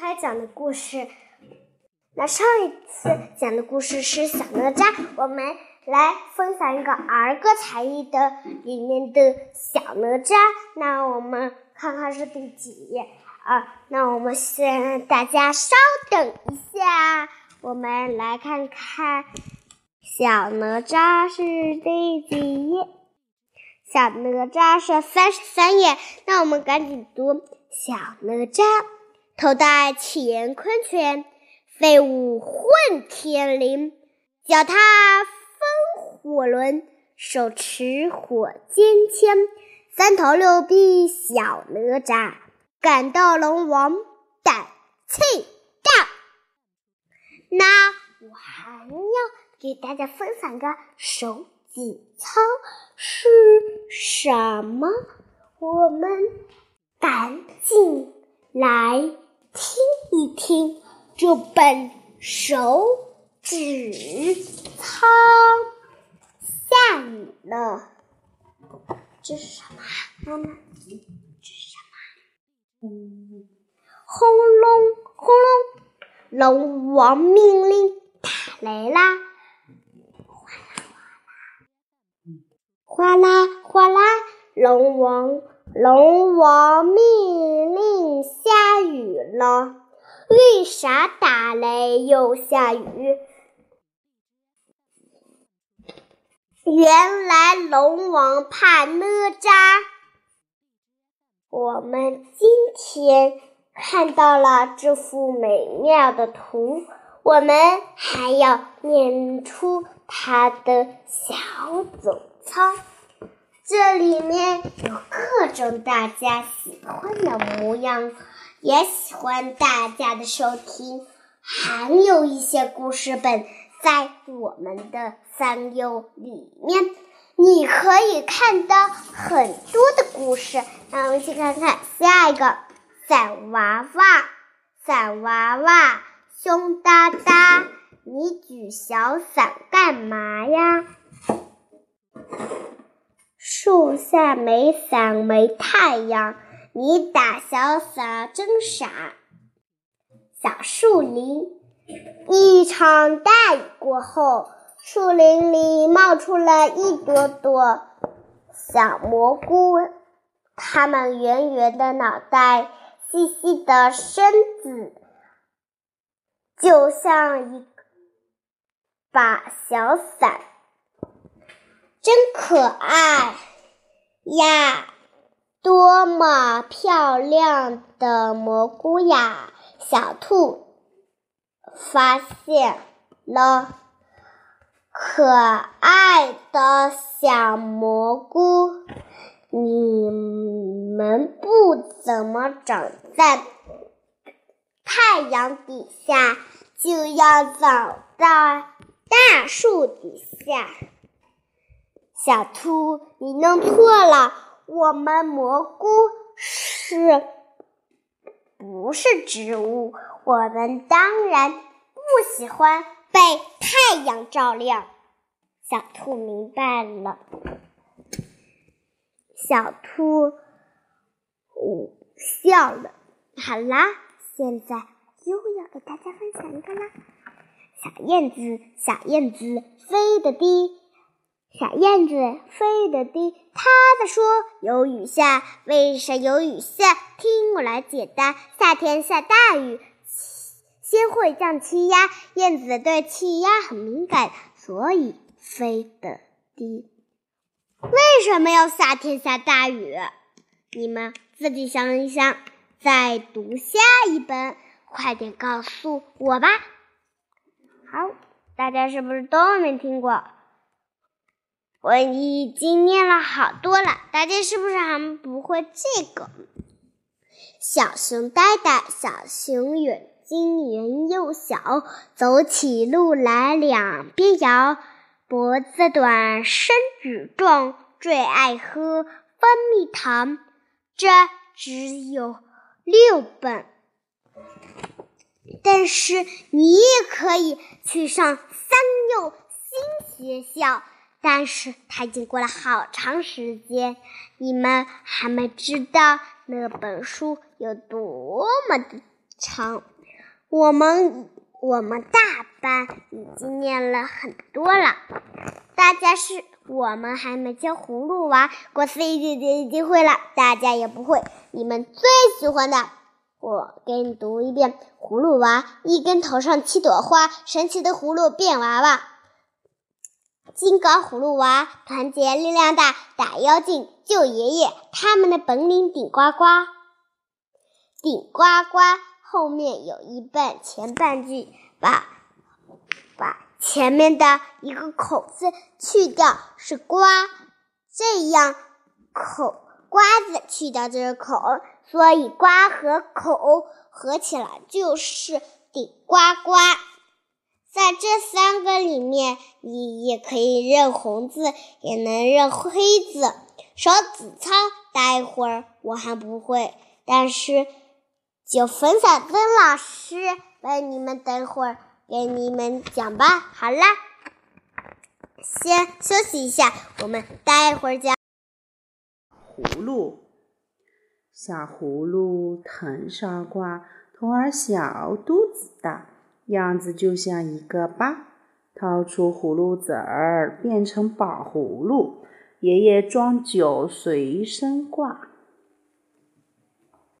开讲的故事。那上一次讲的故事是小哪吒，我们来分享一个儿歌才艺的里面的小哪吒。那我们看看是第几页啊？那我们先大家稍等一下，我们来看看小哪吒是第几页。小哪吒是三十三页，那我们赶紧读小哪吒，头戴乾坤圈。飞舞混天绫，脚踏风火轮，手持火尖枪，三头六臂小哪吒，赶到龙王胆气大。那我还要给大家分享个手指操是什么？我们赶紧来。这本手指操，下雨了，这是什么？妈妈，这是什么？轰隆轰隆，龙王命令打雷啦！哗啦哗啦，龙王龙王命令下雨了。为啥打雷又下雨？原来龙王怕哪吒。我们今天看到了这幅美妙的图，我们还要念出它的小总操。这里面有各种大家喜欢的模样。也喜欢大家的收听，还有一些故事本在我们的三优里面，你可以看到很多的故事。那我们去看看下一个伞娃娃，伞娃娃，凶哒哒，你举小伞干嘛呀？树下没伞没太阳。你打小伞真傻，小树林。一场大雨过后，树林里冒出了一朵朵小蘑菇，它们圆圆的脑袋，细细的身子，就像一把小伞，真可爱呀！多么漂亮的蘑菇呀！小兔发现了可爱的小蘑菇。你们不怎么长在太阳底下，就要长在大树底下。小兔，你弄错了。我们蘑菇是不是植物？我们当然不喜欢被太阳照亮。小兔明白了。小兔呜笑了。好啦，现在又要给大家分享一个啦。小燕子，小燕子飞得低。小燕子飞得低，它在说：“有雨下，为啥有雨下？听我来解答。夏天下大雨，先会降气压。燕子对气压很敏感，所以飞得低。为什么要夏天下大雨？你们自己想一想，再读下一本，快点告诉我吧。好，大家是不是都没听过？”我已经念了好多了，大家是不是还不会这个？小熊呆呆，小熊眼睛圆又小，走起路来两边摇，脖子短，身子壮，最爱喝蜂蜜糖。这只有六本，但是你也可以去上三幼新学校。但是它已经过了好长时间，你们还没知道那本书有多么的长。我们我们大班已经念了很多了，大家是我们还没教葫芦娃，果思怡姐姐已经会了，大家也不会。你们最喜欢的，我给你读一遍：葫芦娃，一根头上七朵花，神奇的葫芦变娃娃。金刚葫芦娃，团结力量大，打妖精救爷爷，他们的本领顶呱呱，顶呱呱。后面有一半前半句，把把前面的一个口字去掉，是瓜，这样口瓜子去掉这个口，所以瓜和口合起来就是顶呱呱。在这三个里面，你也可以认红字，也能认黑字。手指操，待会儿我还不会，但是。就粉小灯老师为你们等会儿给你们讲吧。好啦，先休息一下，我们待会儿讲。葫芦，小葫芦藤上挂，头儿小，肚子大，样子就像一个疤。掏出葫芦籽儿，变成宝葫芦，爷爷装酒随身挂。